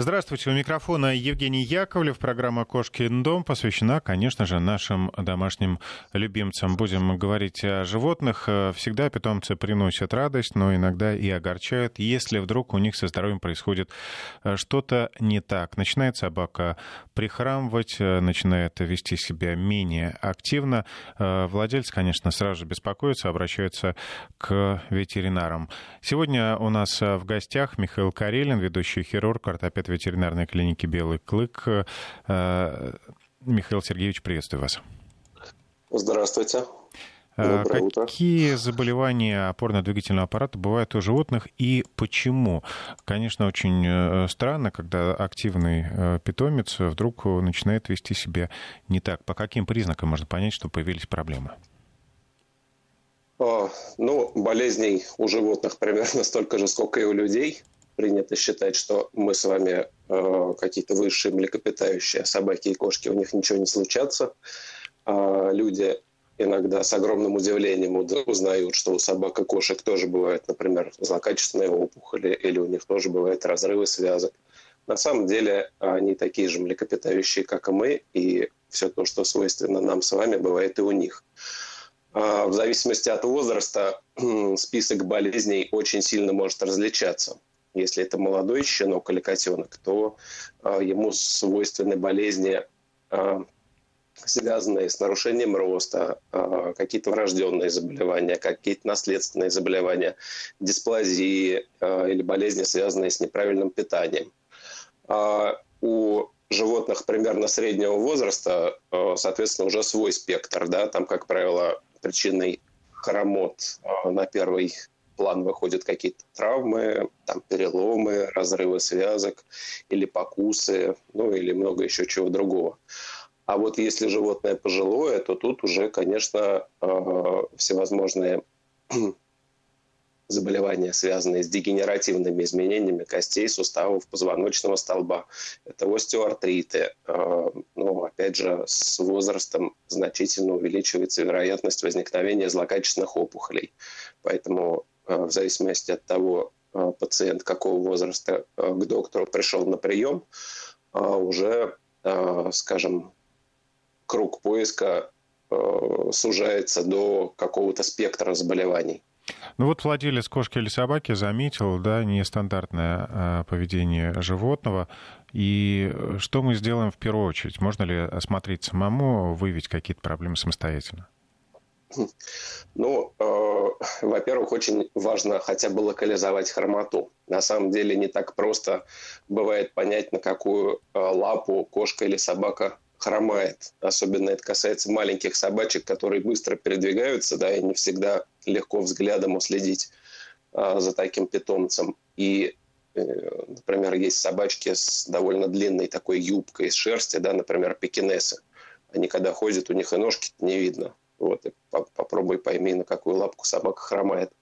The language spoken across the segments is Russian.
Здравствуйте, у микрофона Евгений Яковлев. Программа «Кошкин дом» посвящена, конечно же, нашим домашним любимцам. Будем говорить о животных. Всегда питомцы приносят радость, но иногда и огорчают, если вдруг у них со здоровьем происходит э, что-то не так. Начинает собака прихрамывать, э, начинает вести себя менее активно. Э, владельцы, конечно, сразу же беспокоятся, обращаются к ветеринарам. Сегодня у нас в гостях Михаил Карелин, ведущий хирург, ортопед ветеринарной клиники «Белый клык». Э, Михаил Сергеевич, приветствую вас. Здравствуйте. Э, Доброе Какие утро. заболевания опорно-двигательного аппарата бывают у животных и почему? Конечно, очень э, странно, когда активный питомец вдруг начинает вести себя не так. По каким признакам можно понять, что появились проблемы? Ну, болезней у животных примерно столько же, сколько и у людей принято считать, что мы с вами э, какие-то высшие млекопитающие, собаки и кошки, у них ничего не случается. А люди иногда с огромным удивлением узнают, что у собак и кошек тоже бывают, например, злокачественные опухоли, или у них тоже бывают разрывы связок. На самом деле они такие же млекопитающие, как и мы, и все то, что свойственно нам с вами, бывает и у них. А в зависимости от возраста список болезней очень сильно может различаться. Если это молодой щенок или котенок, то э, ему свойственны болезни, э, связанные с нарушением роста, э, какие-то врожденные заболевания, какие-то наследственные заболевания, дисплазии или болезни, связанные с неправильным питанием. У животных примерно среднего возраста, соответственно, уже свой спектр. Да? Там, как правило, причиной хромот на первый план выходят какие-то травмы, там, переломы, разрывы связок или покусы, ну или много еще чего другого. А вот если животное пожилое, то тут уже, конечно, э, всевозможные заболевания, связанные с дегенеративными изменениями костей, суставов, позвоночного столба. Это остеоартриты. Э, ну, опять же, с возрастом значительно увеличивается вероятность возникновения злокачественных опухолей. Поэтому в зависимости от того, э, пациент какого возраста э, к доктору пришел на прием, уже, скажем, круг поиска сужается до какого-то спектра заболеваний. Ну вот владелец кошки или собаки заметил, да, нестандартное поведение животного. И что мы сделаем в первую очередь? Можно ли осмотреть самому, выявить какие-то проблемы самостоятельно? Ну, э, во-первых, очень важно хотя бы локализовать хромоту. На самом деле не так просто бывает понять, на какую э, лапу кошка или собака хромает. Особенно это касается маленьких собачек, которые быстро передвигаются, да, и не всегда легко взглядом уследить э, за таким питомцем. И э, например, есть собачки с довольно длинной такой юбкой из шерсти, да, например, пекинесы. Они когда ходят, у них и ножки не видно. Вот, и попробуй пойми, на какую лапку собака хромает.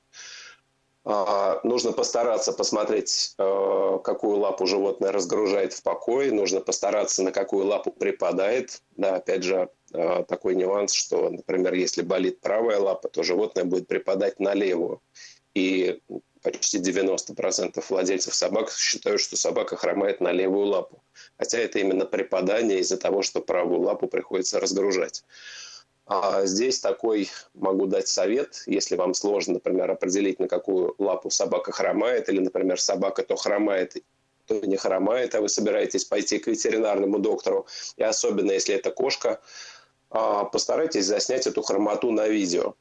А, нужно постараться посмотреть, э, какую лапу животное разгружает в покое. Нужно постараться, на какую лапу припадает. Да, опять же, э, такой нюанс, что, например, если болит правая лапа, то животное будет припадать на левую. И почти 90% владельцев собак считают, что собака хромает на левую лапу. Хотя это именно припадание из-за того, что правую лапу приходится разгружать. А здесь такой могу дать совет, если вам сложно, например, определить, на какую лапу собака хромает, или, например, собака то хромает, то не хромает, а вы собираетесь пойти к ветеринарному доктору, и особенно если это кошка, а, постарайтесь заснять эту хромоту на видео.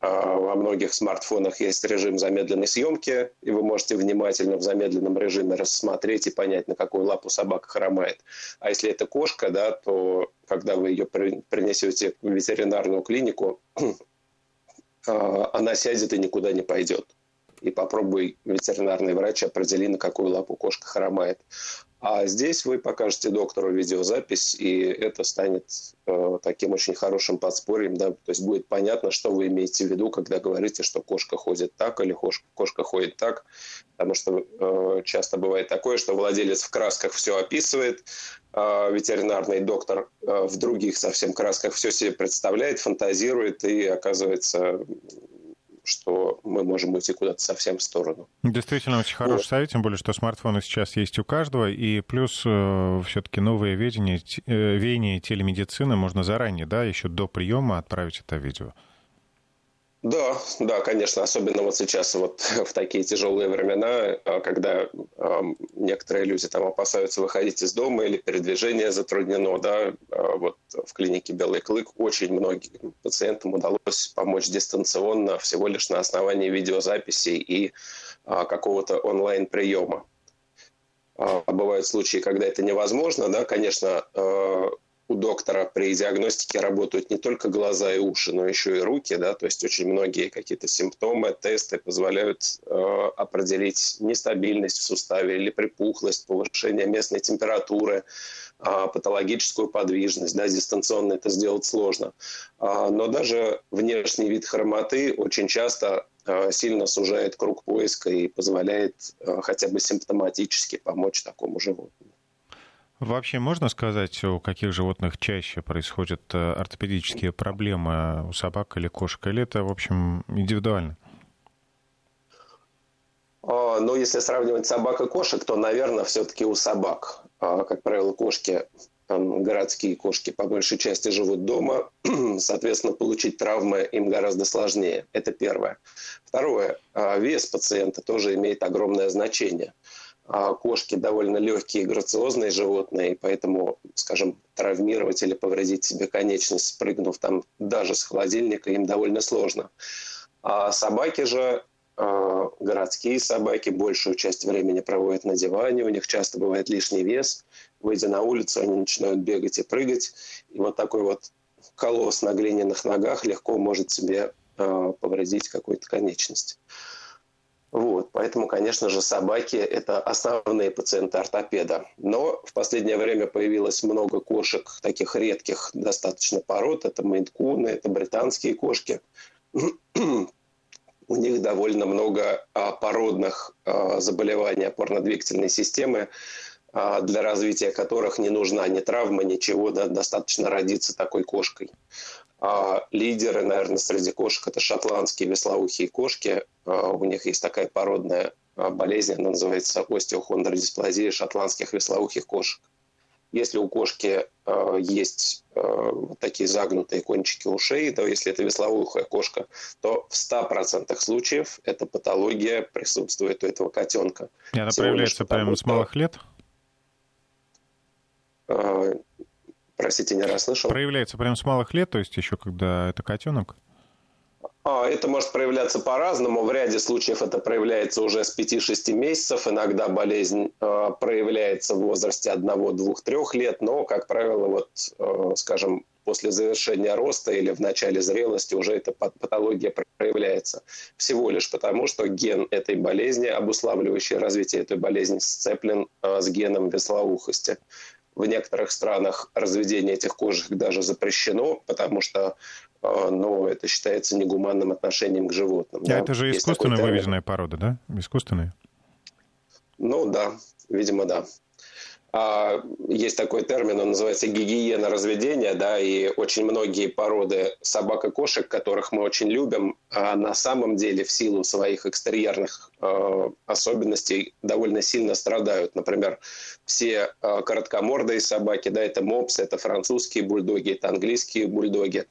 А, во многих смартфонах есть режим замедленной съемки, и вы можете внимательно в замедленном режиме рассмотреть и понять, на какую лапу собака хромает. А если это кошка, да, то когда вы ее принесете в ветеринарную клинику, а, она сядет и никуда не пойдет. И попробуй ветеринарный врач определи, на какую лапу кошка хромает. А здесь вы покажете доктору видеозапись, и это станет э, таким очень хорошим подспорьем, да, то есть будет понятно, что вы имеете в виду, когда говорите, что кошка ходит так или кошка, ходит так, потому что э, часто бывает такое, что владелец в красках все описывает, ветеринарный доктор э, в других совсем красках все себе представляет, фантазирует, и оказывается что мы можем уйти куда-то совсем в сторону. Действительно, очень хороший вот. совет, тем более, что смартфоны сейчас есть у каждого, и плюс э, все-таки новые видения, э, веяния телемедицины можно заранее, да, еще до приема отправить это видео. Да, да, конечно, особенно вот сейчас вот в такие тяжелые времена, а, когда э, некоторые люди там опасаются выходить из дома или передвижение затруднено, да, э, вот в клинике Белый Клык очень многим пациентам удалось помочь дистанционно всего лишь на основании видеозаписей и э, какого-то онлайн-приема. А бывают случаи, когда это невозможно, да, конечно, у доктора при диагностике работают не только глаза и уши, но еще и руки, да, то есть очень многие какие-то симптомы, тесты позволяют э, определить нестабильность в суставе или припухлость, повышение местной температуры, э, патологическую подвижность, да, дистанционно это сделать сложно. Э, но даже внешний вид хромоты очень часто э, сильно сужает круг поиска и позволяет э, хотя бы симптоматически помочь такому животному. Вообще можно сказать, у каких животных чаще происходят э, ортопедические проблемы у собак или кошек, или это, в общем, индивидуально? А, ну, если сравнивать собак и кошек, то, наверное, все-таки у собак. А, как правило, кошки, городские кошки по большей части живут дома, соответственно, получить травмы им гораздо сложнее. Это первое. Второе. А, вес пациента тоже имеет огромное значение. А кошки довольно легкие и грациозные животные, и поэтому, скажем, травмировать или повредить себе конечность, спрыгнув там даже с холодильника, им довольно сложно. А собаки же, а, городские собаки, большую часть времени проводят на диване, у них часто бывает лишний вес. Выйдя на улицу, они начинают бегать и прыгать. И вот такой вот колосс на глиняных ногах легко может себе а, повредить какую-то конечность. Вот, поэтому, конечно же, собаки – это основные пациенты ортопеда. Но в последнее время появилось много кошек, таких редких достаточно пород. Это мейнкуны, это британские кошки. У них довольно много а, породных а, заболеваний опорно-двигательной системы, а, для развития которых не нужна ни травма, ничего, да, достаточно родиться такой кошкой. А лидеры, наверное, среди кошек это шотландские веслоухие кошки. А, у них есть такая породная а, болезнь, она называется остеохондродисплазия шотландских веслоухих кошек. Если у кошки э, есть э, вот такие загнутые кончики ушей, то если это веслоухая кошка, то в 100% случаев эта патология присутствует у этого котенка. И она Всего проявляется прямо с малых лет? Простите, не расслышал. Проявляется прямо с малых лет, то есть еще когда это котенок? А, это может проявляться по-разному. В ряде случаев это проявляется уже с 5-6 месяцев. Иногда болезнь э, проявляется в возрасте 1, 2, 3 лет. Но, как правило, вот, э, скажем, после завершения роста или в начале зрелости уже эта патология проявляется. Всего лишь потому, что ген этой болезни, обуславливающий развитие этой болезни, сцеплен э, с геном веслоухости. В некоторых странах разведение этих кошек даже запрещено, потому что э, ну, это считается негуманным отношением к животным. А да? это же искусственно выведенная порода, да? Искусственная? Ну да, видимо, да. А, есть такой термин, он называется гигиена разведения, да, и очень многие породы собак и кошек, которых мы очень любим, а на самом деле в силу своих экстерьерных э, особенностей довольно сильно страдают. Например, все э, короткомордые собаки, да, это мопсы, это французские бульдоги, это английские бульдоги.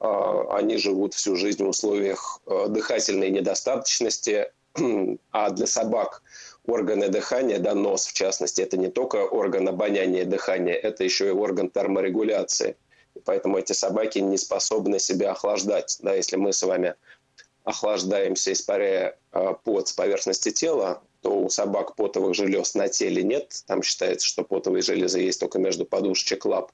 Э, они живут всю жизнь в условиях э, дыхательной недостаточности, а для собак – органы дыхания, да, нос в частности, это не только орган обоняния и дыхания, это еще и орган терморегуляции. Поэтому эти собаки не способны себя охлаждать. Да, если мы с вами охлаждаемся, испаряя э, пот с поверхности тела, то у собак потовых желез на теле нет. Там считается, что потовые железы есть только между подушечек лап.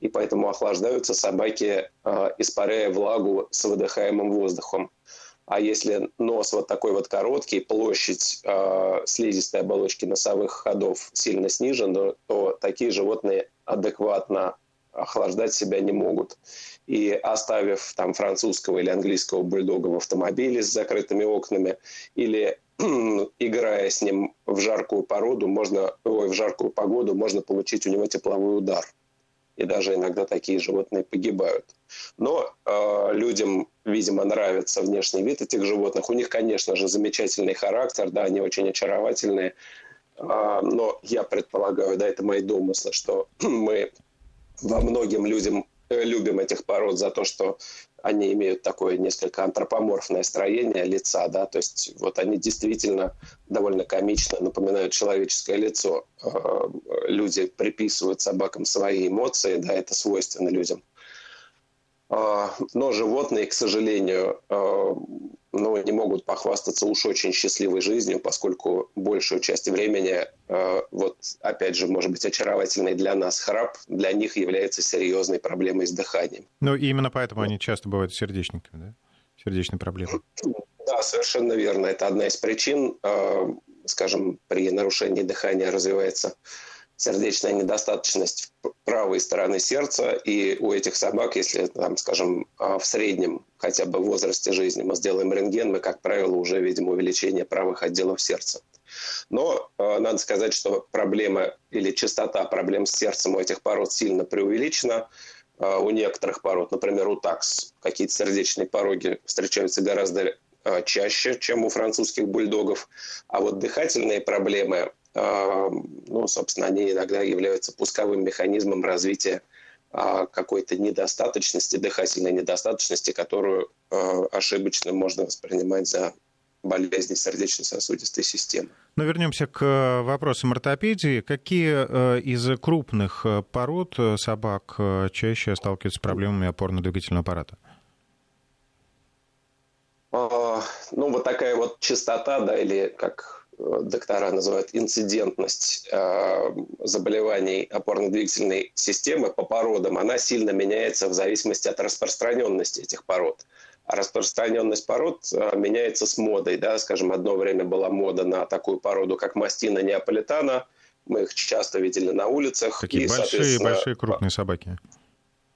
И поэтому охлаждаются собаки, э, испаряя влагу с выдыхаемым воздухом. А если нос вот такой вот короткий, площадь э, слизистой оболочки носовых ходов сильно снижена, то такие животные адекватно охлаждать себя не могут. И оставив там французского или английского бульдога в автомобиле с закрытыми окнами или играя с ним в жаркую породу, можно, ой, в жаркую погоду, можно получить у него тепловой удар. И даже иногда такие животные погибают. Но э, людям, видимо, нравится внешний вид этих животных. У них, конечно же, замечательный характер, да, они очень очаровательные. Э, но я предполагаю, да, это мои домыслы, что мы во многим людям э, любим этих пород за то, что они имеют такое несколько антропоморфное строение лица, да, то есть вот они действительно довольно комично напоминают человеческое лицо. Э, люди приписывают собакам свои эмоции, да, это свойственно людям. А, но животные, к сожалению, ну, не могут похвастаться уж очень счастливой жизнью, поскольку большую часть времени, а, вот опять же, может быть, очаровательный для нас храп, для них является серьезной проблемой с дыханием. Ну, и именно поэтому они часто бывают сердечниками, да? Сердечные проблемы. Да, совершенно верно. Это одна из причин, скажем, при нарушении дыхания развивается сердечная недостаточность правой стороны сердца, и у этих собак, если, там, скажем, а, в среднем хотя бы в возрасте жизни мы сделаем рентген, мы, как правило, уже видим увеличение правых отделов сердца. Но э, надо сказать, что проблема или частота проблем с сердцем у этих пород сильно преувеличена. Э, у некоторых пород, например, у такс, какие-то сердечные пороги встречаются гораздо чаще, чем у французских бульдогов. А вот дыхательные проблемы ну, собственно, они иногда являются пусковым механизмом развития а, какой-то недостаточности, дыхательной недостаточности, которую а, ошибочно можно воспринимать за болезни сердечно-сосудистой системы. Но вернемся к э, вопросам ортопедии. Какие э, из крупных э, пород собак чаще сталкиваются с проблемами опорно-двигательного аппарата? А, ну, вот такая вот частота, да, или как доктора называют инцидентность э, заболеваний опорно-двигательной системы по породам, она сильно меняется в зависимости от распространенности этих пород. А распространенность пород э, меняется с модой. Да? Скажем, одно время была мода на такую породу, как мастина неаполитана. Мы их часто видели на улицах. Такие и, большие, большие крупные собаки.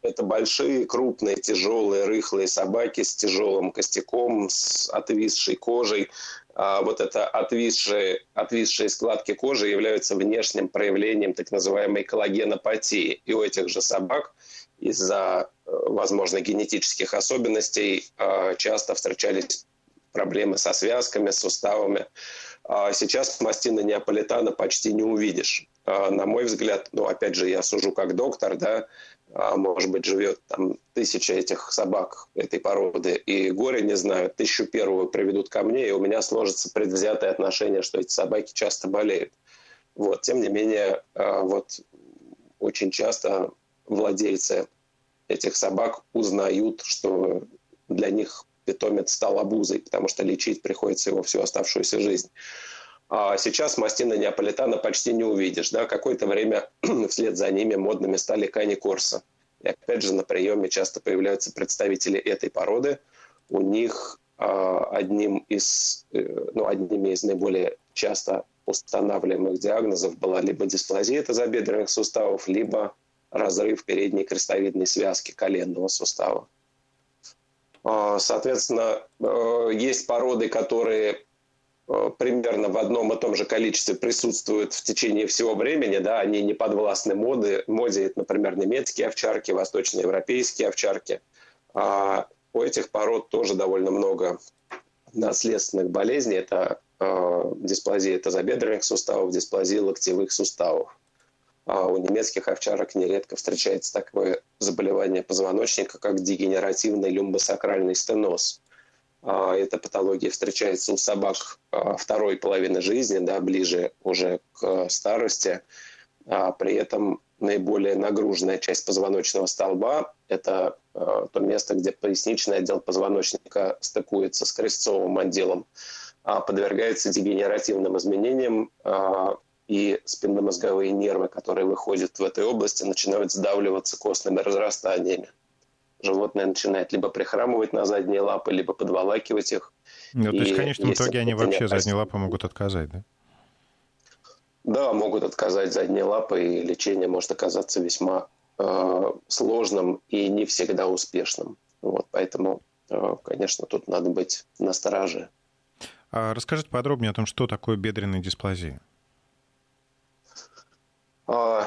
Это большие, крупные, тяжелые, рыхлые собаки с тяжелым костяком, с отвисшей кожей. А вот это отвисшие, отвисшие складки кожи являются внешним проявлением так называемой коллагенопатии. И у этих же собак из-за, э, возможно, генетических особенностей э, часто встречались проблемы со связками, с суставами. А сейчас мастина неаполитана почти не увидишь. А, на мой взгляд, ну, опять же, я сужу как доктор, да, может быть, живет там тысяча этих собак этой породы, и горе не знаю, тысячу первую приведут ко мне, и у меня сложится предвзятое отношение, что эти собаки часто болеют. Вот. Тем не менее, а, вот очень часто владельцы этих собак узнают, что для них питомец стал обузой, потому что лечить приходится его всю оставшуюся жизнь. А сейчас мастина неаполитана почти не увидишь. Да? Какое-то время вслед за ними модными стали кани корса. И опять же на приеме часто появляются представители этой породы. У них а, одним из, э, ну, одними из наиболее часто устанавливаемых диагнозов была либо дисплазия тазобедренных суставов, либо разрыв передней крестовидной связки коленного сустава. А, соответственно, э, есть породы, которые Э, примерно в одном и том же количестве присутствуют в течение всего времени, да, они не подвластны моды, моде, например, немецкие овчарки, восточноевропейские овчарки. А у этих пород тоже довольно много наследственных болезней. Это э, дисплазия тазобедренных суставов, дисплазия локтевых суставов. А у немецких овчарок нередко встречается такое заболевание позвоночника, как дегенеративный люмбосакральный стеноз – эта патология встречается у собак а, второй половины жизни, да, ближе уже к старости. А при этом наиболее нагруженная часть позвоночного столба – это то место, где поясничный отдел позвоночника стыкуется с крестцовым отделом, подвергается дегенеративным изменениям, и спинномозговые нервы, которые выходят в этой области, начинают сдавливаться костными разрастаниями животное начинает либо прихрамывать на задние лапы, либо подволакивать их. Ну, то есть в конечном итоге они вообще задние лапы могут отказать, да? Да, могут отказать задние лапы, и лечение может оказаться весьма э, сложным и не всегда успешным. Вот, поэтому, э, конечно, тут надо быть настороже. А расскажите подробнее о том, что такое бедренная дисплазия. Э,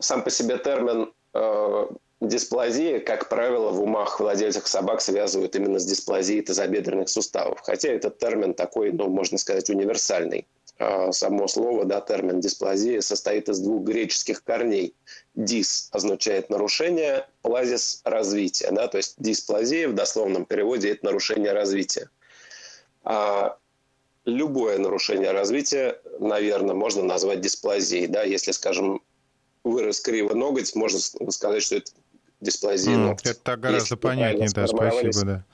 сам по себе термин э, дисплазия, как правило, в умах владельцев собак связывают именно с дисплазией тазобедренных суставов. Хотя этот термин такой, ну, можно сказать, универсальный. А само слово, да, термин дисплазия состоит из двух греческих корней. Дис означает нарушение, плазис – развитие. Да? То есть дисплазия в дословном переводе – это нарушение развития. А любое нарушение развития, наверное, можно назвать дисплазией. Да? Если, скажем, вырос криво ноготь, можно сказать, что это дисплазия mm, ногтя. Это гораздо понятнее, да, спасибо, да.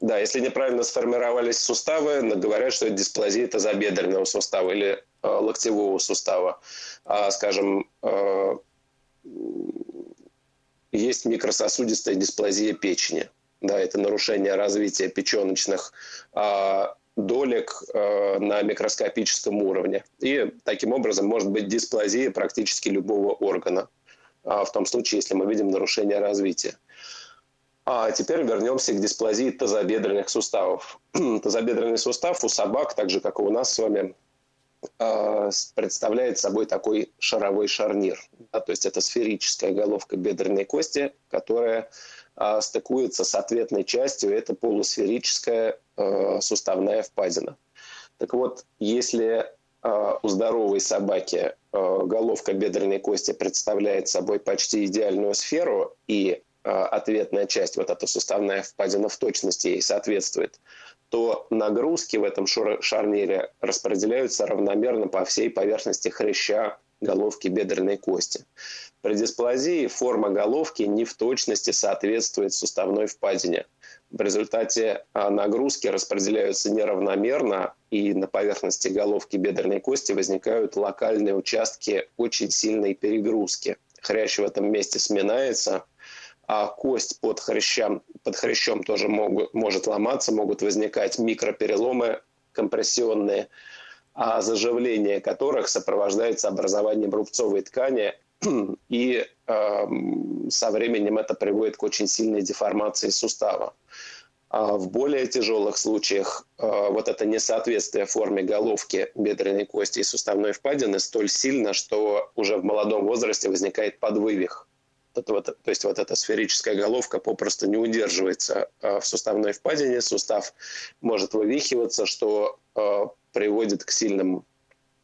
Да, если неправильно сформировались суставы, говорят, что это дисплазия тазобедренного сустава или э, локтевого сустава. А, скажем, э, есть микрососудистая дисплазия печени. Да, это нарушение развития печеночных э, долек э, на микроскопическом уровне. И таким образом может быть дисплазия практически любого органа, э, в том случае, если мы видим нарушение развития. А теперь вернемся к дисплазии тазобедренных суставов. Тазобедренный сустав у собак, так же как и у нас с вами, а, представляет собой такой шаровой шарнир. Да, то есть это сферическая головка бедренной кости, которая а, стыкуется с ответной частью, это полусферическая а, суставная впадина. Так вот, если у здоровой собаки головка бедренной кости представляет собой почти идеальную сферу, и Э, ответная часть, вот эта суставная впадина в точности ей соответствует, то нагрузки в этом шарнире распределяются равномерно по всей поверхности хряща головки бедренной кости. При дисплазии форма головки не в точности соответствует суставной впадине. В результате э, нагрузки распределяются неравномерно, и на поверхности головки бедренной кости возникают локальные участки очень сильной перегрузки. Хрящ в этом месте сминается – а кость под хрящом, под хрящом тоже могут, может ломаться, могут возникать микропереломы компрессионные, а заживление которых сопровождается образованием рубцовой ткани, и э, со временем это приводит к очень сильной деформации сустава. А в более тяжелых случаях э, вот это несоответствие форме головки бедренной кости и суставной впадины столь сильно, что уже в молодом возрасте возникает подвывих. То есть вот эта сферическая головка попросту не удерживается а, в суставной впадине, сустав может вывихиваться, что приводит к сильным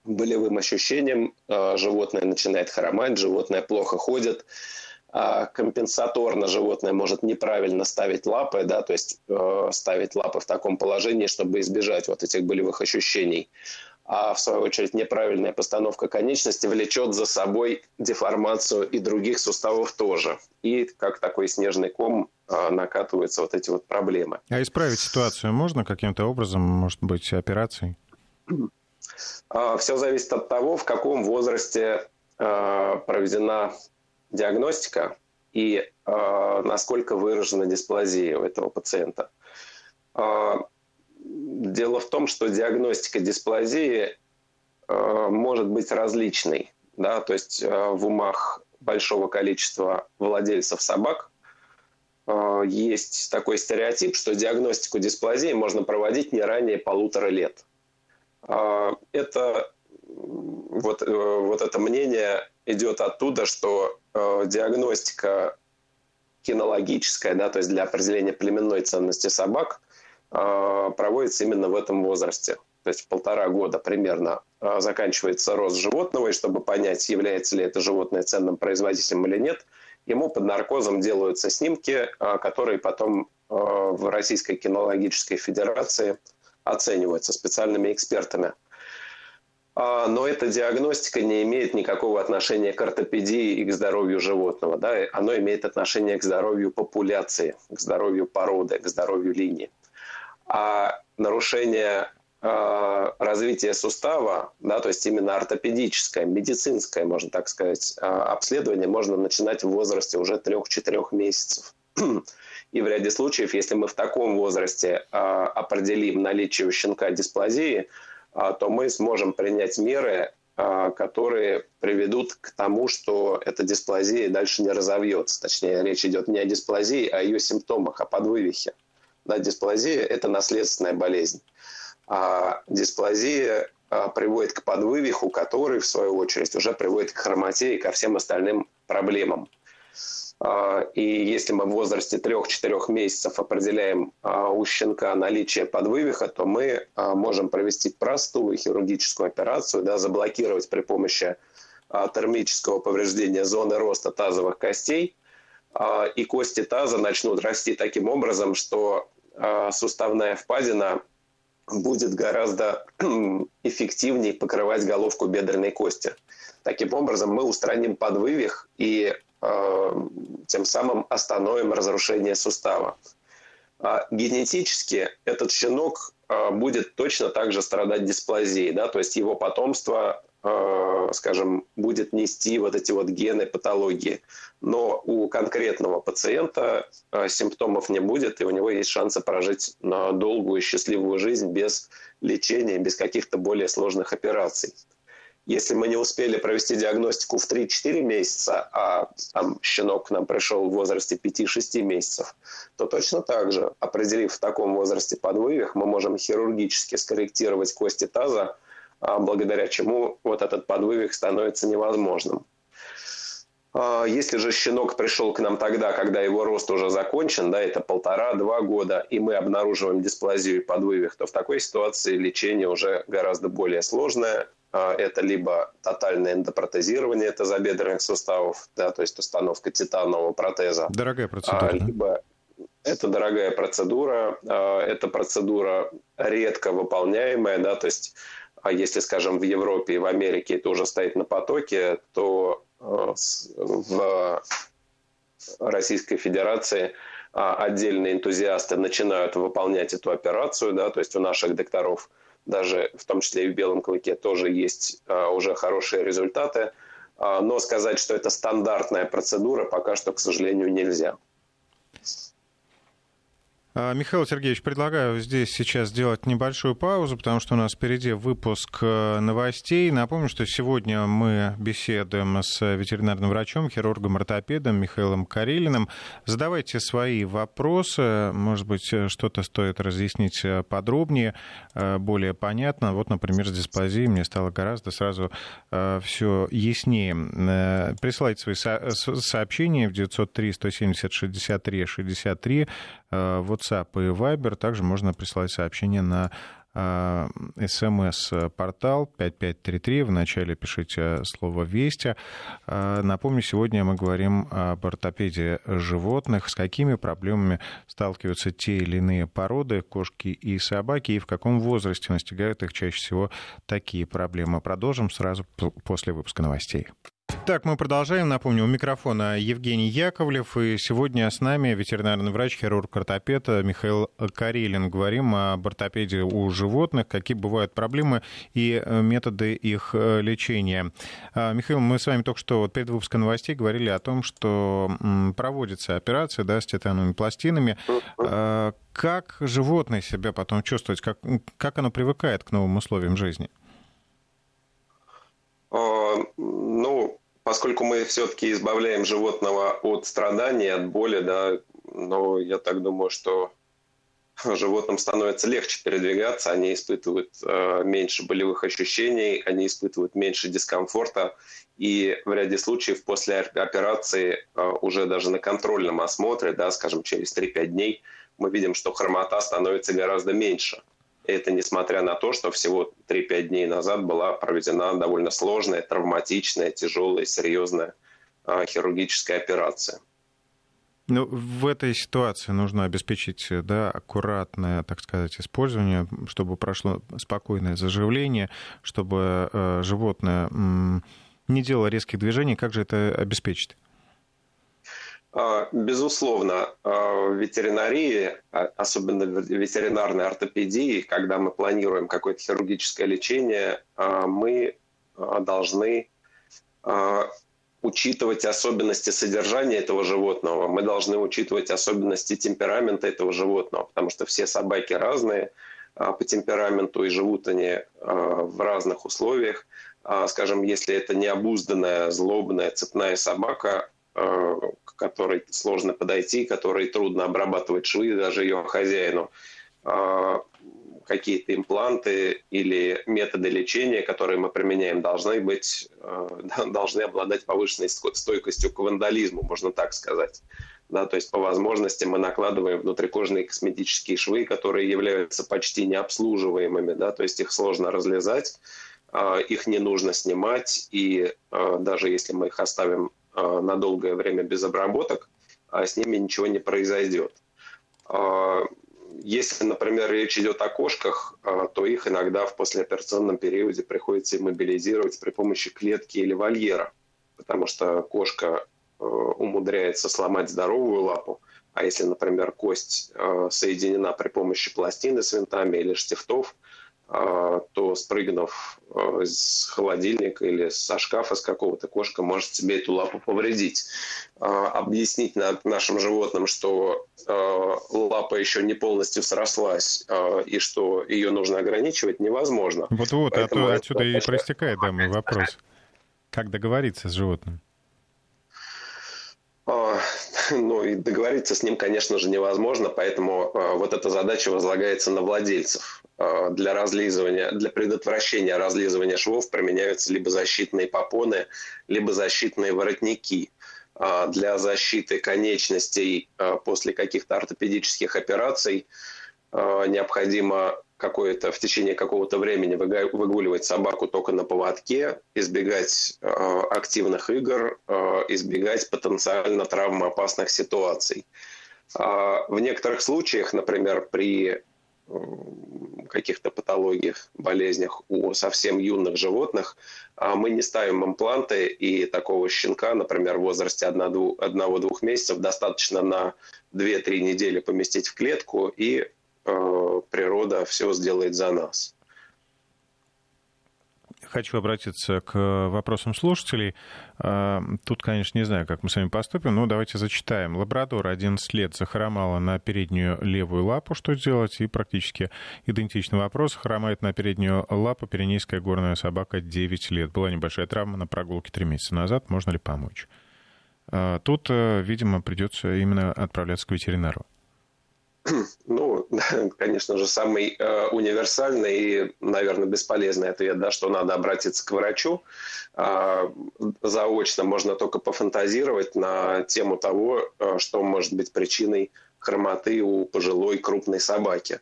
болевым ощущениям, животное начинает хромать, животное плохо ходит, а компенсаторно животное может неправильно ставить лапы, да, то есть э, ставить лапы в таком положении, чтобы избежать вот этих болевых ощущений а в свою очередь неправильная постановка конечности влечет за собой деформацию и других суставов тоже. И как такой снежный ком а, накатываются вот эти вот проблемы. А исправить ситуацию можно каким-то образом, может быть, операцией? А, Все зависит от того, в каком возрасте а, проведена диагностика и насколько выражена дисплазия у этого пациента. Дело в том, что диагностика дисплазии э, может быть различной. Да? То есть э, в умах большого количества владельцев собак э, есть такой стереотип, что диагностику дисплазии можно проводить не ранее полутора лет. Это вот, вот это мнение идет оттуда, что диагностика кинологическая, да, то есть для определения племенной ценности собак, а, проводится именно в этом возрасте. То есть полтора года примерно а, заканчивается рост животного, и чтобы понять, является ли это животное ценным производителем или нет, ему под наркозом делаются снимки, которые потом в Российской кинологической федерации оцениваются специальными экспертами. Но эта диагностика не имеет никакого отношения к ортопедии и к здоровью животного. Да? Оно имеет отношение к здоровью популяции, к здоровью породы, к здоровью линии а нарушение э, развития сустава, да, то есть именно ортопедическое, медицинское, можно так сказать, э, обследование можно начинать в возрасте уже 3-4 месяцев. И в ряде случаев, если мы в таком возрасте определим наличие у щенка дисплазии, то мы сможем принять меры, которые приведут к тому, что эта дисплазия дальше не разовьется. Точнее, речь идет не о дисплазии, а о ее симптомах, о подвывихе. Да, дисплазия – это наследственная болезнь. А дисплазия приводит к подвывиху, который, в свою очередь, уже приводит к хромоте и ко всем остальным проблемам. И если мы в возрасте 3-4 месяцев определяем у щенка наличие подвывиха, то мы можем провести простую хирургическую операцию, да, заблокировать при помощи термического повреждения зоны роста тазовых костей, и кости таза начнут расти таким образом, что суставная впадина будет гораздо эффективнее покрывать головку бедренной кости. Таким образом, мы устраним подвывих и тем самым остановим разрушение сустава. А генетически этот щенок э, будет точно так же страдать дисплазией, да, то есть его потомство Э, скажем, будет нести вот эти вот гены патологии. Но у конкретного пациента э, симптомов не будет, и у него есть шансы прожить долгую счастливую жизнь без лечения, без каких-то более сложных операций. Если мы не успели провести диагностику в 3-4 месяца, а там щенок к нам пришел в возрасте 5-6 месяцев, то точно так же, определив в таком возрасте подвывих, мы можем хирургически скорректировать кости таза, а благодаря чему вот этот подвывих становится невозможным. А если же щенок пришел к нам тогда, когда его рост уже закончен, да, это полтора-два года, и мы обнаруживаем дисплазию и подвывих, то в такой ситуации лечение уже гораздо более сложное. А это либо тотальное эндопротезирование тазобедренных суставов, да, то есть установка титанового протеза. Дорогая процедура. Либо это дорогая процедура, это процедура редко выполняемая, да, то есть а если, скажем, в Европе и в Америке это уже стоит на потоке, то в Российской Федерации а, отдельные энтузиасты начинают выполнять эту операцию, да, то есть у наших докторов, даже в том числе и в белом клыке, тоже есть а, уже хорошие результаты. А, но сказать, что это стандартная процедура, пока что, к сожалению, нельзя. А, Михаил Сергеевич, предлагаю здесь сейчас сделать небольшую паузу, потому что у нас впереди выпуск э, новостей. Напомню, что сегодня мы беседуем с ветеринарным врачом, хирургом-ортопедом Михаилом Карелиным. Задавайте свои вопросы, может быть, что-то стоит разъяснить э, подробнее, э, более понятно. Вот, например, с дисплазией мне стало гораздо сразу все яснее. Присылайте свои сообщения в 903 170 63 63 WhatsApp и Viber. Также можно прислать сообщение на а, смс-портал 5533. Вначале пишите слово «Вести». А, напомню, сегодня мы говорим об ортопедии животных. С какими проблемами сталкиваются те или иные породы, кошки и собаки, и в каком возрасте настигают их чаще всего такие проблемы. Продолжим сразу после выпуска новостей. Так, мы продолжаем. Напомню, у микрофона Евгений Яковлев, и сегодня с нами ветеринарный врач, хирург-ортопед Михаил Карелин. Говорим об ортопедии у животных, какие бывают проблемы и э, методы их э, лечения. А, Михаил, мы с вами только что вот перед выпуском новостей говорили о том, что проводится операция да, с титановыми пластинами. А, как животное себя потом чувствует? Как, как оно привыкает к новым условиям жизни? А, ну, поскольку мы все-таки избавляем животного от страданий, от боли, да, но я так думаю, что животным становится легче передвигаться, они испытывают э, меньше болевых ощущений, они испытывают меньше дискомфорта, и в ряде случаев после операции э, уже даже на контрольном осмотре, да, скажем, через 3-5 дней, мы видим, что хромота становится гораздо меньше – это несмотря на то, что всего 3-5 дней назад была проведена довольно сложная, травматичная, тяжелая, серьезная а, хирургическая операция. Ну, в этой ситуации нужно обеспечить да, аккуратное, так сказать, использование, чтобы прошло спокойное заживление, чтобы э, животное не делало резких движений. Как же это обеспечить? А, безусловно, а, в ветеринарии, а, особенно в ветеринарной ортопедии, когда мы планируем какое-то хирургическое лечение, мы должны учитывать особенности содержания этого животного, мы должны учитывать особенности темперамента этого животного, потому что все собаки разные по темпераменту и живут они в разных условиях. Скажем, если это необузданная, злобная, цепная собака, к которой сложно подойти, которой трудно обрабатывать швы даже ее хозяину. А, какие-то импланты или методы лечения, которые мы применяем, должны быть, должны обладать повышенной стойкостью к вандализму, можно так сказать. Да, то есть по возможности мы накладываем внутрикожные косметические швы, которые являются почти необслуживаемыми, да, то есть их сложно разлезать, их не нужно снимать, и даже если мы их оставим на долгое время без обработок, с ними ничего не произойдет. Если, например, речь идет о кошках, то их иногда в послеоперационном периоде приходится иммобилизировать при помощи клетки или вольера, потому что кошка Э, умудряется сломать здоровую лапу, а если, например, кость э, соединена при помощи пластины с винтами или штифтов, э, то спрыгнув с холодильника или со шкафа с какого-то, кошка может себе эту лапу повредить. Объяснить нашим животным, что лапа еще не полностью срослась и что ее нужно ограничивать, невозможно. Вот-вот, а то отсюда и проистекает, да, мой вопрос. Как договориться с животным? Ну и договориться с ним, конечно же, невозможно, поэтому а, вот эта задача возлагается на владельцев. А, для разлизывания, для предотвращения разлизывания швов применяются либо защитные попоны, либо защитные воротники. Для защиты конечностей после каких-то ортопедических операций необходимо какое-то в течение какого-то времени выгуливать собаку только на поводке, избегать э, активных игр, э, избегать потенциально травмоопасных ситуаций. Э, в некоторых случаях, например, при каких-то патологиях, болезнях у совсем юных животных, мы не ставим импланты, и такого щенка, например, в возрасте 1-2 месяцев достаточно на 2-3 недели поместить в клетку и природа все сделает за нас. Хочу обратиться к вопросам слушателей. Э, тут, конечно, не знаю, как мы с вами поступим, но давайте зачитаем. Лабрадор 11 лет захромала на переднюю левую лапу. Что сделать? И практически идентичный вопрос. Хромает на переднюю лапу пиренейская горная собака 9 лет. Была небольшая травма на прогулке 3 месяца назад. Можно ли помочь? Э, тут, видимо, придется именно отправляться к ветеринару. Ну, конечно же, самый э, универсальный и, наверное, бесполезный ответ, да, что надо обратиться к врачу. Э, заочно можно только пофантазировать на тему того, э, что может быть причиной хромоты у пожилой крупной собаки.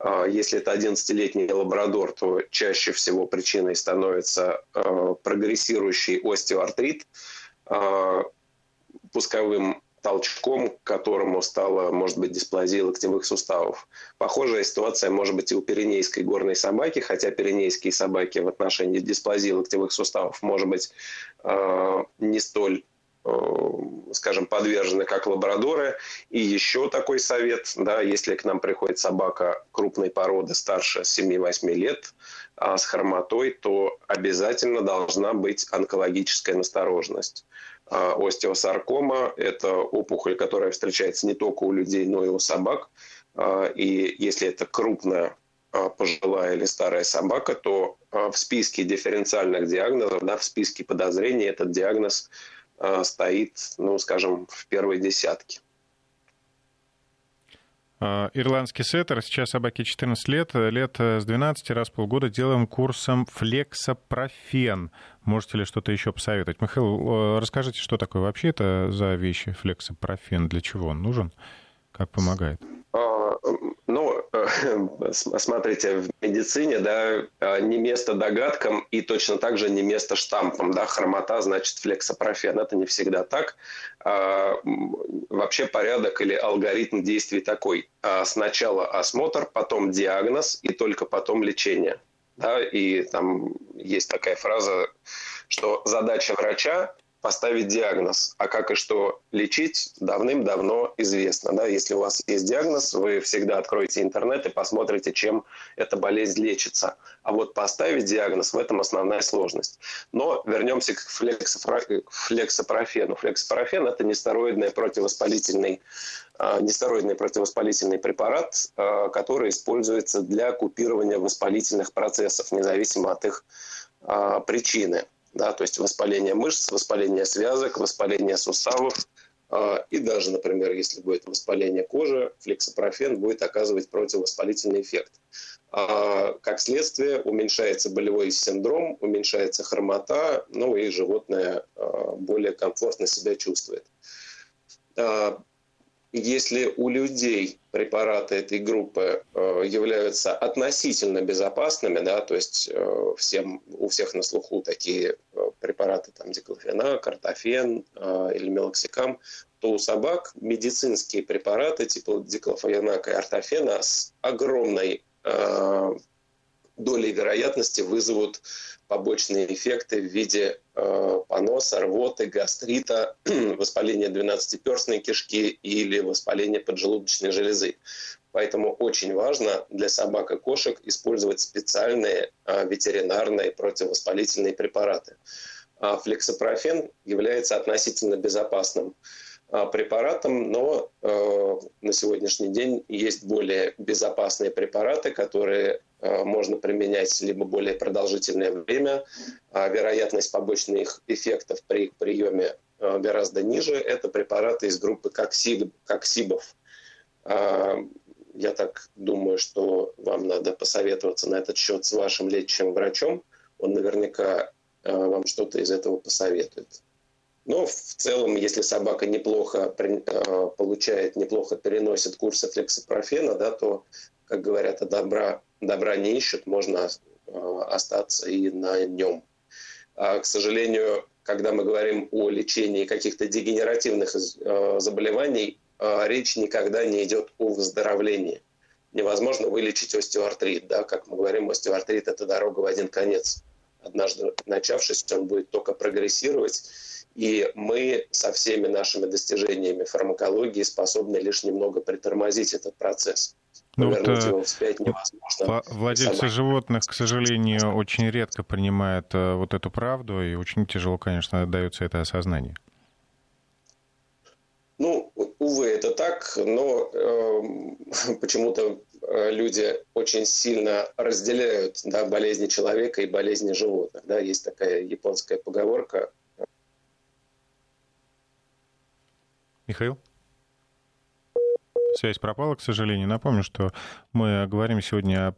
Э, если это 11-летний лабрадор, то чаще всего причиной становится э, прогрессирующий остеоартрит, э, пусковым толчком, которому стала, может быть, дисплазия локтевых суставов. Похожая ситуация может быть и у пиренейской горной собаки, хотя пиренейские собаки в отношении дисплазии локтевых суставов, может быть, э, не столь э, скажем, подвержены, как лабрадоры. И еще такой совет, да, если к нам приходит собака крупной породы старше 7-8 лет а с хромотой, то обязательно должна быть онкологическая настороженность. А остеосаркома – это опухоль, которая встречается не только у людей, но и у собак. А, и если это крупная а, пожилая или старая собака, то в списке дифференциальных диагнозов, да, в списке подозрений этот диагноз стоит, ну, скажем, в первой десятке. А, ирландский сеттер, сейчас собаке 14 лет, лет с 12 раз в полгода делаем курсом флексопрофен. Можете ли что-то еще посоветовать? Михаил, расскажите, что такое вообще это за вещи флексопрофен, для чего он нужен, как помогает? А, смотрите, в медицине, да, не место догадкам и точно так же не место штампам, да, хромота значит флексопрофен. Это не всегда так. А, вообще порядок или алгоритм действий такой. А, сначала осмотр, потом диагноз и только потом лечение. Да, и там есть такая фраза, что задача врача поставить диагноз. А как и что лечить, давным-давно известно. Да? Если у вас есть диагноз, вы всегда откроете интернет и посмотрите, чем эта болезнь лечится. А вот поставить диагноз, в этом основная сложность. Но вернемся к флексопрофену. Флексопрофен – это нестероидный противовоспалительный, а, нестероидный противовоспалительный препарат, а, который используется для купирования воспалительных процессов, независимо от их а, причины да, то есть воспаление мышц, воспаление связок, воспаление суставов, А, и даже, например, если будет воспаление кожи, флексопрофен будет оказывать противовоспалительный эффект. А, как следствие, уменьшается болевой синдром, уменьшается хромота, ну и животное а, более комфортно себя чувствует. Если у людей препараты этой группы являются относительно безопасными, да, то есть всем, у всех на слуху такие препараты, там, диклофенак, картофен или мелоксикам, то у собак медицинские препараты типа диклофенака и ортофена с огромной э, долей вероятности вызовут побочные эффекты в виде э, поноса, рвоты, гастрита, воспаления двенадцатиперстной кишки или воспаления поджелудочной железы. Поэтому очень важно для собак и кошек использовать специальные э, ветеринарные противовоспалительные препараты. А флексопрофен является относительно безопасным а, препаратом, но э, на сегодняшний день есть более безопасные препараты, которые э, можно применять либо более продолжительное время, а вероятность побочных эффектов при приеме э, гораздо ниже. Это препараты из группы коксиб, коксибов. Э, я так думаю, что вам надо посоветоваться на этот счет с вашим лечащим врачом. Он наверняка э, вам что-то из этого посоветует. Но в целом, если собака неплохо э, получает, неплохо переносит курсы флексопрофена, да, то, как говорят, добра, добра не ищут, можно э, остаться и на нем. А, к сожалению, когда мы говорим о лечении каких-то дегенеративных э, заболеваний, речь никогда не идет о выздоровлении. Невозможно вылечить остеоартрит. Да? Как мы говорим, остеоартрит – это дорога в один конец. Однажды начавшись, он будет только прогрессировать, и мы со всеми нашими достижениями фармакологии способны лишь немного притормозить этот процесс. Ну, вот, его вспять невозможно. Владельцы животных, к сожалению, очень редко принимают э, вот эту правду, и очень тяжело, конечно, дается это осознание. Ну, увы, это так, но э, почему-то э, люди очень сильно разделяют да, болезни человека и болезни животных. Да. Есть такая японская поговорка Михаил? Связь пропала, к сожалению. Напомню, что мы говорим сегодня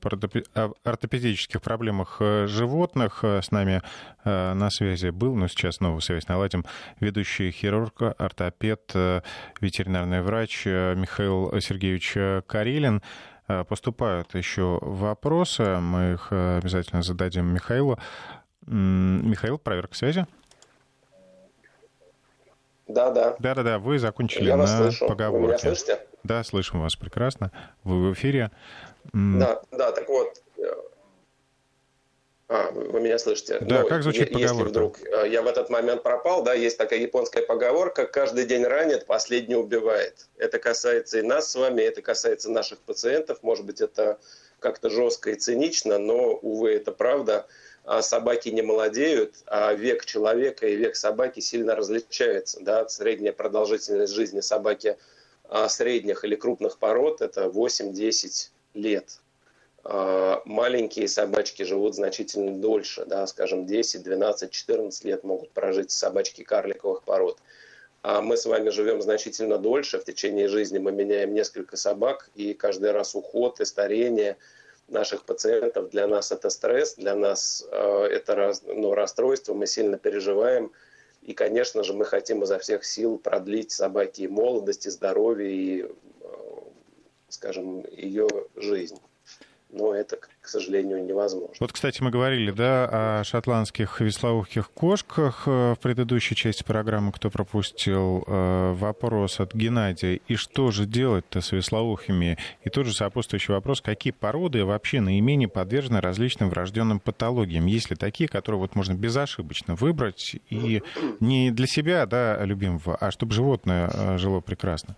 о ортопедических проблемах э, животных. С нами э, на связи был, но сейчас новую связь наладим, ведущий хирург, ортопед, э, ветеринарный врач Михаил Сергеевич Карелин. Поступают еще вопросы, мы их обязательно зададим Михаилу. Михаил, проверка связи. Да, да. Да, да, да. Вы закончили Я на слышу. поговорке. Вы меня слышите? Да, слышим вас прекрасно. Вы в эфире. Да, да, так вот. Э, а, вы меня слышите? Да, ну, как звучит если поговорка? Если вдруг э, я в этот момент пропал, да, есть такая японская поговорка «каждый день ранит, последний убивает». Это касается и нас с вами, это касается наших пациентов. Может быть, это как-то жестко и цинично, но, увы, это правда – собаки не молодеют, а век человека и век собаки сильно различается. Да? Средняя продолжительность жизни собаки а, средних или крупных пород – это 8-10 лет. А, маленькие собачки живут значительно дольше, да, скажем, 10, 12, 14 лет могут прожить собачки карликовых пород. А мы с вами живем значительно дольше. В течение жизни мы меняем несколько собак, и каждый раз уход и старение – наших пациентов. Для нас это стресс, для нас э, это ну, расстройство, мы сильно переживаем. И, конечно же, мы хотим изо всех сил продлить собаке молодость, и здоровье, и, э, скажем, ее жизнь но это, к сожалению, невозможно. Вот, кстати, мы говорили, да, о шотландских веслоухих кошках э, в предыдущей части программы. Кто пропустил э, вопрос от Геннадия. И что же делать-то с веслоухими? И тот же сопутствующий вопрос, какие породы вообще наименее подвержены различным врожденным патологиям? Есть ли такие, которые вот можно безошибочно выбрать и не для себя, да, любимого, а чтобы животное э, жило прекрасно?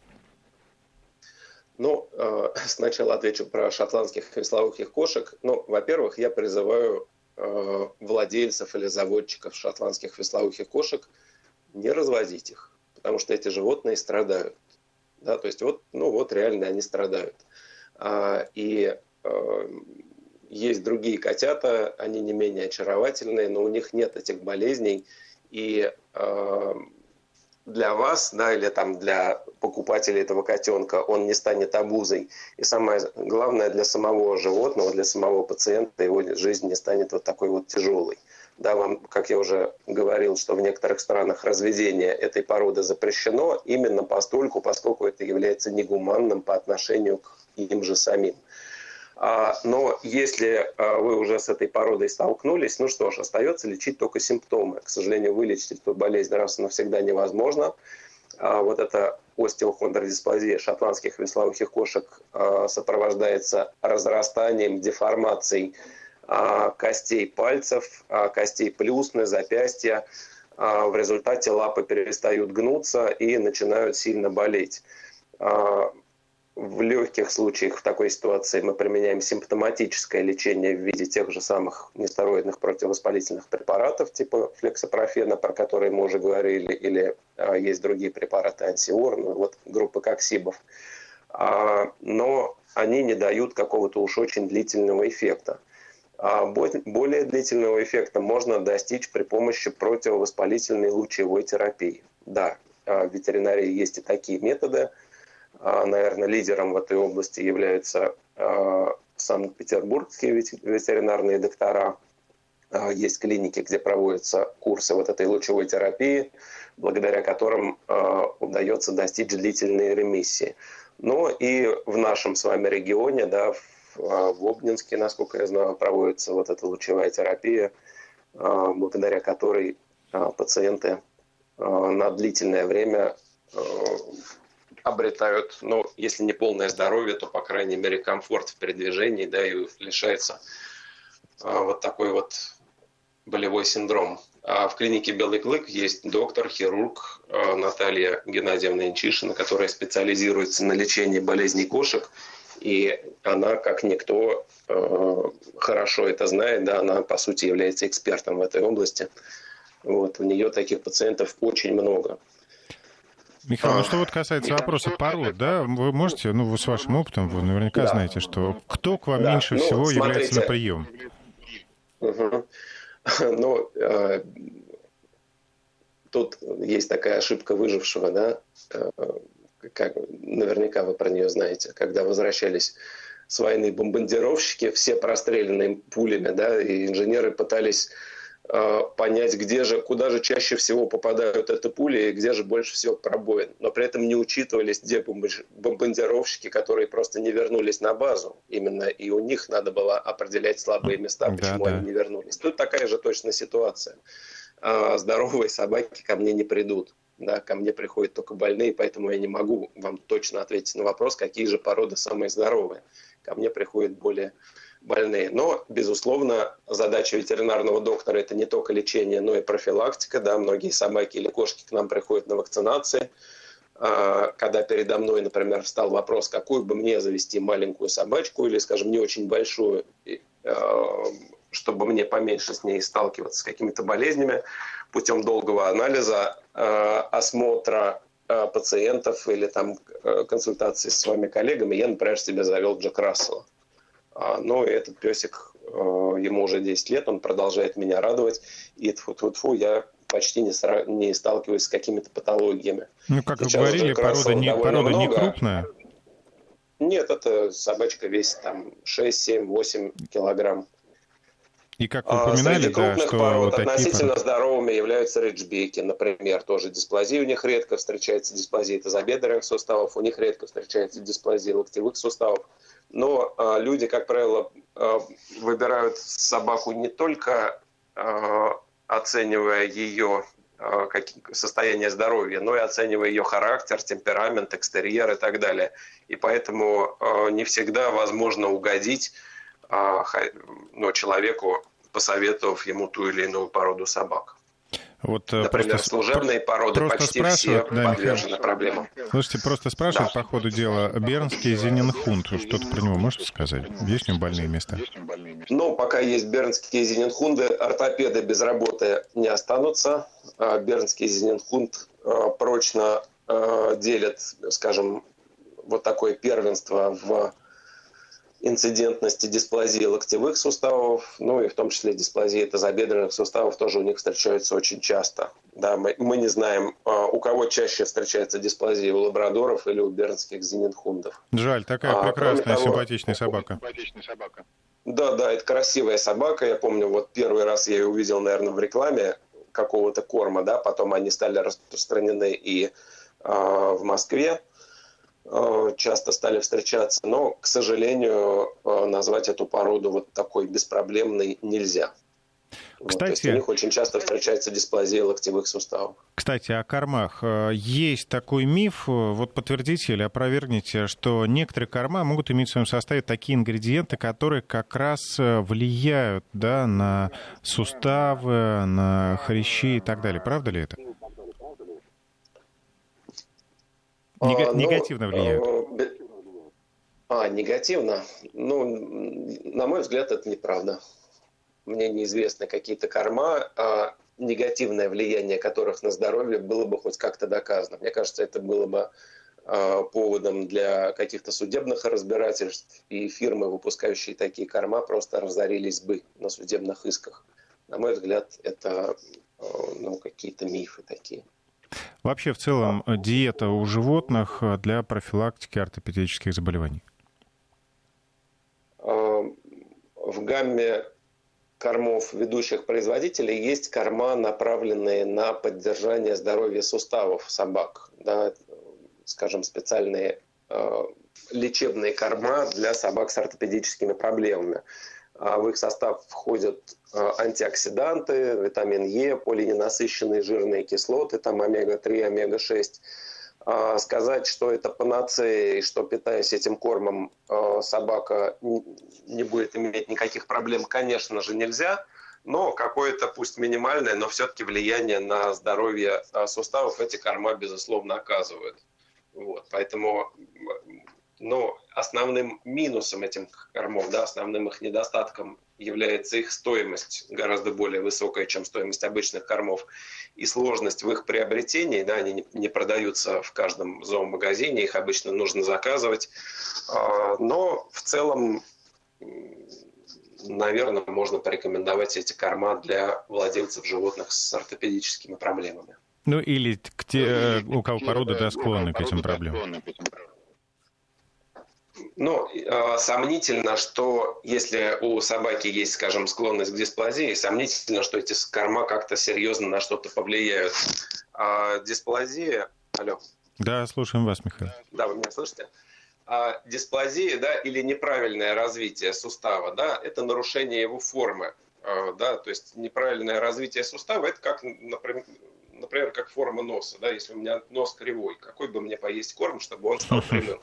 Ну, э, сначала отвечу про шотландских веслоухих кошек. Ну, во-первых, я призываю э, владельцев или заводчиков шотландских веслоухих кошек не разводить их, потому что эти животные страдают. Да, то есть вот, ну вот реально они страдают. А, и э, есть другие котята, они не менее очаровательные, но у них нет этих болезней. И для вас, да, или там для покупателей этого котенка, он не станет обузой. И самое главное для самого животного, для самого пациента, его жизнь не станет вот такой вот тяжелой. Да, вам, как я уже говорил, что в некоторых странах разведение этой породы запрещено именно постольку, поскольку это является негуманным по отношению к им же самим. А, но если а, вы уже с этой породой столкнулись, ну что ж, остается лечить только симптомы. К сожалению, вылечить эту болезнь раз и навсегда невозможно. А, вот эта остеохондродисплазия шотландских веслоухих кошек сопровождается разрастанием, деформацией костей пальцев, костей плюсны, запястья. В результате лапы перестают гнуться и начинают сильно болеть. В легких случаях в такой ситуации мы применяем симптоматическое лечение в виде тех же самых нестероидных противовоспалительных препаратов типа флексопрофена, про которые мы уже говорили, или а, есть другие препараты антиор, ну, вот группы коксибов. А, но они не дают какого-то уж очень длительного эффекта. А более длительного эффекта можно достичь при помощи противовоспалительной лучевой терапии. Да, а, в ветеринарии есть и такие методы – наверное, лидером в этой области являются а, санкт-петербургские ветеринарные доктора. А, есть клиники, где проводятся курсы вот этой лучевой терапии, благодаря которым удается достичь длительной ремиссии. Но и в нашем с вами регионе, да, в Обнинске, насколько я знаю, проводится вот эта лучевая терапия, благодаря которой пациенты на длительное время обретают, ну, если не полное здоровье, то, по крайней мере, комфорт в передвижении, да, и лишается а, вот такой вот болевой синдром. А в клинике «Белый клык» есть доктор, хирург а, Наталья Геннадьевна Инчишина, которая специализируется на лечении болезней кошек. И она, как никто, а, хорошо это знает, да, она, по сути, является экспертом в этой области. Вот, у нее таких пациентов очень много. Михаил, ну что вот касается вопроса пород, да, вы можете, ну вы с вашим опытом, вы наверняка да. знаете, что кто к вам да. меньше ну, всего смотрите. является на прием? Угу. Ну, э, тут есть такая ошибка выжившего, да, э, как, наверняка вы про нее знаете, когда возвращались с войны бомбардировщики, все простреленные пулями, да, и инженеры пытались понять, где же, куда же чаще всего попадают эти пули и где же больше всего пробоин. Но при этом не учитывались где бомбардировщики, которые просто не вернулись на базу. Именно и у них надо было определять слабые места, почему да, да. они не вернулись. Тут такая же точно ситуация. А, здоровые собаки ко мне не придут. Да, ко мне приходят только больные, поэтому я не могу вам точно ответить на вопрос, какие же породы самые здоровые. Ко мне приходят более больные. Но, безусловно, задача ветеринарного доктора – это не только лечение, но и профилактика. Да? Многие собаки или кошки к нам приходят на вакцинации. А, когда передо мной, например, встал вопрос, какую бы мне завести маленькую собачку или, скажем, не очень большую, а, чтобы мне поменьше с ней сталкиваться с какими-то болезнями, путем долгого анализа, а, осмотра пациентов или там консультации с вами коллегами, я, например, себе завел Джек Рассела. А, но этот песик, э, ему уже 10 лет, он продолжает меня радовать. И тфу -тфу -тфу, я почти не, не сталкиваюсь с какими-то патологиями. Ну, как Сейчас вы говорили, порода, не, порода много. не крупная? Нет, это собачка весит там 6, 7, 8 килограмм. И как вы а, упоминали, Среди крупных да, что пород вот относительно пород... здоровыми являются риджбеки, например, тоже дисплазия у них редко встречается, дисплазия тазобедренных суставов, у них редко встречается дисплазия локтевых суставов но э, люди, как правило, э, выбирают собаку не только э, оценивая ее э, как, состояние здоровья, но и оценивая ее характер, темперамент, экстерьер и так далее. И поэтому э, не всегда возможно угодить э, ну, человеку, посоветовав ему ту или иную породу собак. Вот, э, Например, просто, служебные породы просто почти все да, подвержены проблемам. Слушайте, просто спрашивают да. по ходу дела, Бернский Зенинхунд, что-то про него можете сказать? Есть у него больные места? Ну, пока есть бернские зенинхунды, ортопеды без работы не останутся. А бернский зенинхунд э, прочно э, делит, скажем, вот такое первенство в инцидентности дисплазии локтевых суставов, ну и в том числе дисплазии тазобедренных суставов тоже у них встречаются очень часто. Да, мы, мы не знаем, а, у кого чаще встречается дисплазия, у лабрадоров или у бернских зенитхундов. Жаль, такая а, прекрасная, того, симпатичная собака. Да, да, это красивая собака. Я помню, вот первый раз я ее увидел, наверное, в рекламе какого-то корма, да, потом они стали распространены и э, в Москве. Э, часто стали встречаться, но, к сожалению, э, назвать эту породу вот такой беспроблемной нельзя. Кстати, вот, у них очень часто встречается дисплазия локтевых суставов. Кстати, о кормах. Э, есть такой миф, вот подтвердите или опровергните, что некоторые корма могут иметь в своем составе такие ингредиенты, которые как раз влияют да, на суставы, на хрящи и так далее. Правда ли это? Нега- а, ну, негативно влияют. Э, а, негативно? Ну, на мой взгляд, это неправда. Мне неизвестны какие-то корма, а негативное влияние которых на здоровье было бы хоть как-то доказано. Мне кажется, это было бы а, поводом для каких-то судебных разбирательств, и фирмы, выпускающие такие корма, просто разорились бы на судебных исках. На мой взгляд, это а, ну, какие-то мифы такие. Вообще, в целом, э, диета у животных э, для профилактики ортопедических заболеваний? В гамме кормов ведущих производителей есть корма, направленные на поддержание здоровья суставов собак. Да, скажем, специальные э, лечебные корма для собак с ортопедическими проблемами. А в их состав входят а, антиоксиданты, витамин Е, полиненасыщенные жирные кислоты, там омега-3, омега-6. А, сказать, что это панацея и что, питаясь этим кормом, собака не будет иметь никаких проблем, конечно же, нельзя. Но какое-то, пусть минимальное, но все-таки влияние на здоровье суставов эти корма, безусловно, оказывают. Вот, поэтому но основным минусом этих кормов, да, основным их недостатком является их стоимость, гораздо более высокая, чем стоимость обычных кормов, и сложность в их приобретении, да, они не продаются в каждом зоомагазине, их обычно нужно заказывать, а, но в целом, наверное, можно порекомендовать эти корма для владельцев животных с ортопедическими проблемами. Ну или те, у кого порода да, склонны к этим проблемам. Ну, э, сомнительно, что если у собаки есть, скажем, склонность к дисплазии, сомнительно, что эти корма как-то серьезно на что-то повлияют. А дисплазия... Алло. Да, слушаем вас, Михаил. Да, вы меня слышите? А дисплазия, да, или неправильное развитие сустава, да, это нарушение его формы, э, да, то есть неправильное развитие сустава, это как, например, например, как форма носа, да, если у меня нос кривой, какой бы мне поесть корм, чтобы он стал прямым?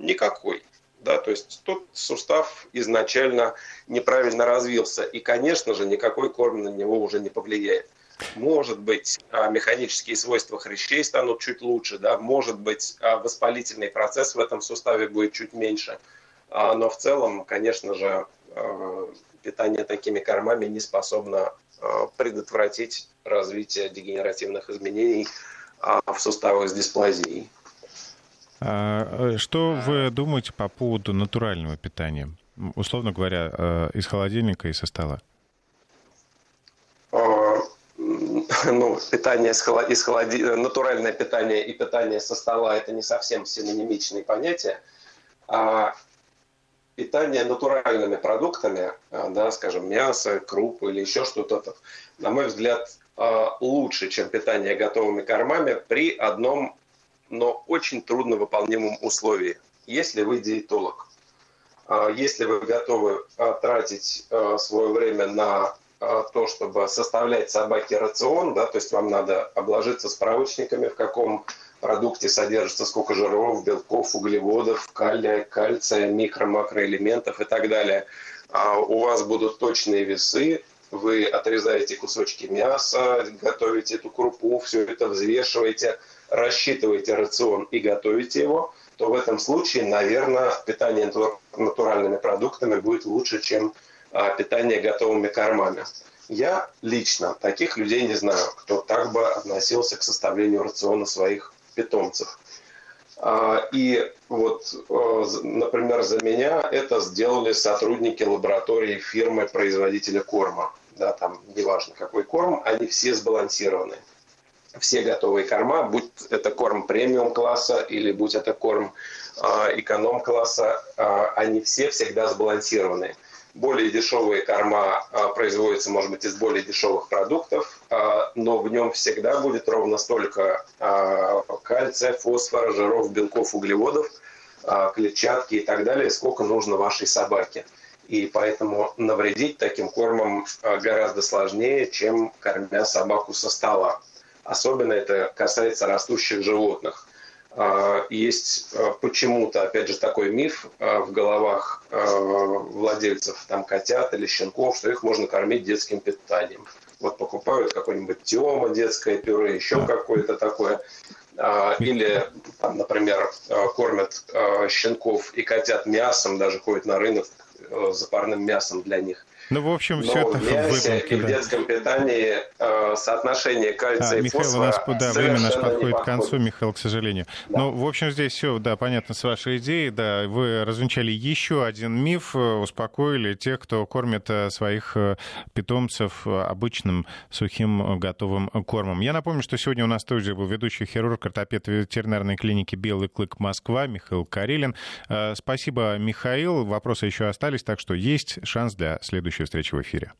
Никакой. Да, то есть тот сустав изначально неправильно развился. И, конечно же, никакой корм на него уже не повлияет. Может быть, а, механические свойства хрящей станут чуть лучше, да, может быть, а, воспалительный процесс в этом суставе будет чуть меньше. А, но в целом, конечно же, питание такими кормами не способно предотвратить развитие дегенеративных изменений в суставах с дисплазией. А, э, что вы думаете по поводу натурального питания? Условно говоря, э, из холодильника и со стола. А, ну, питание из, холод... из холоди... натуральное питание и питание со стола это не совсем синонимичные понятия. А питание натуральными продуктами, да, скажем, мясо, крупы или еще что-то, на мой взгляд, лучше, чем питание готовыми кормами при одном но очень трудно выполнимом условии, если вы диетолог. А, если вы готовы а, тратить а, свое время на то, чтобы составлять собаке рацион, да, то есть вам надо обложиться справочниками, в каком продукте содержится сколько жиров, белков, углеводов, калия, кальция, микро-макроэлементов и так далее. У вас будут точные весы, вы отрезаете кусочки мяса, готовите эту крупу, все это взвешиваете – рассчитываете рацион и готовите его, то в этом случае, наверное, питание натуральными продуктами будет лучше, чем а, питание готовыми кормами. Я лично таких людей не знаю, кто так бы относился к составлению рациона своих питомцев. А, и вот, э, например, за меня это сделали сотрудники лаборатории фирмы-производителя корма. Да, там неважно какой корм, они все сбалансированы. Все готовые корма, будь это корм премиум класса или будь это корм э, эконом класса, э, они все всегда сбалансированы более дешевые корма а, производятся, может быть, из более дешевых продуктов, а, но в нем всегда будет ровно столько а, кальция, фосфора, жиров, белков, углеводов, клетчатки и так далее, сколько нужно вашей собаке. И поэтому навредить таким кормом гораздо сложнее, чем кормя собаку со стола. Особенно это касается растущих животных. А, есть а, почему-то, опять же, такой миф а, в головах владельцев там, котят или щенков, что их можно кормить детским питанием. Вот покупают какой-нибудь тема, детское пюре, еще какое-то такое. Или, там, например, кормят щенков и котят мясом, даже ходят на рынок за парным мясом для них. Ну, в общем, все это в мясе и в детском питании э, соотношение кальция а, и Михаил, фосфора у нас да, время наше подходит к концу, Михаил, к сожалению. Да. Ну, в общем, здесь все, да, понятно с вашей идеей, да, вы развенчали еще один миф, э, успокоили тех, кто кормит э, своих э, питомцев обычным сухим готовым кормом. Я напомню, что сегодня у нас тоже был ведущий хирург, ортопед ветеринарной клиники «Белый клык Москва» Михаил Карелин. Спасибо, Михаил. Вопросы еще остались, так что есть шанс для следующей встречи в эфире.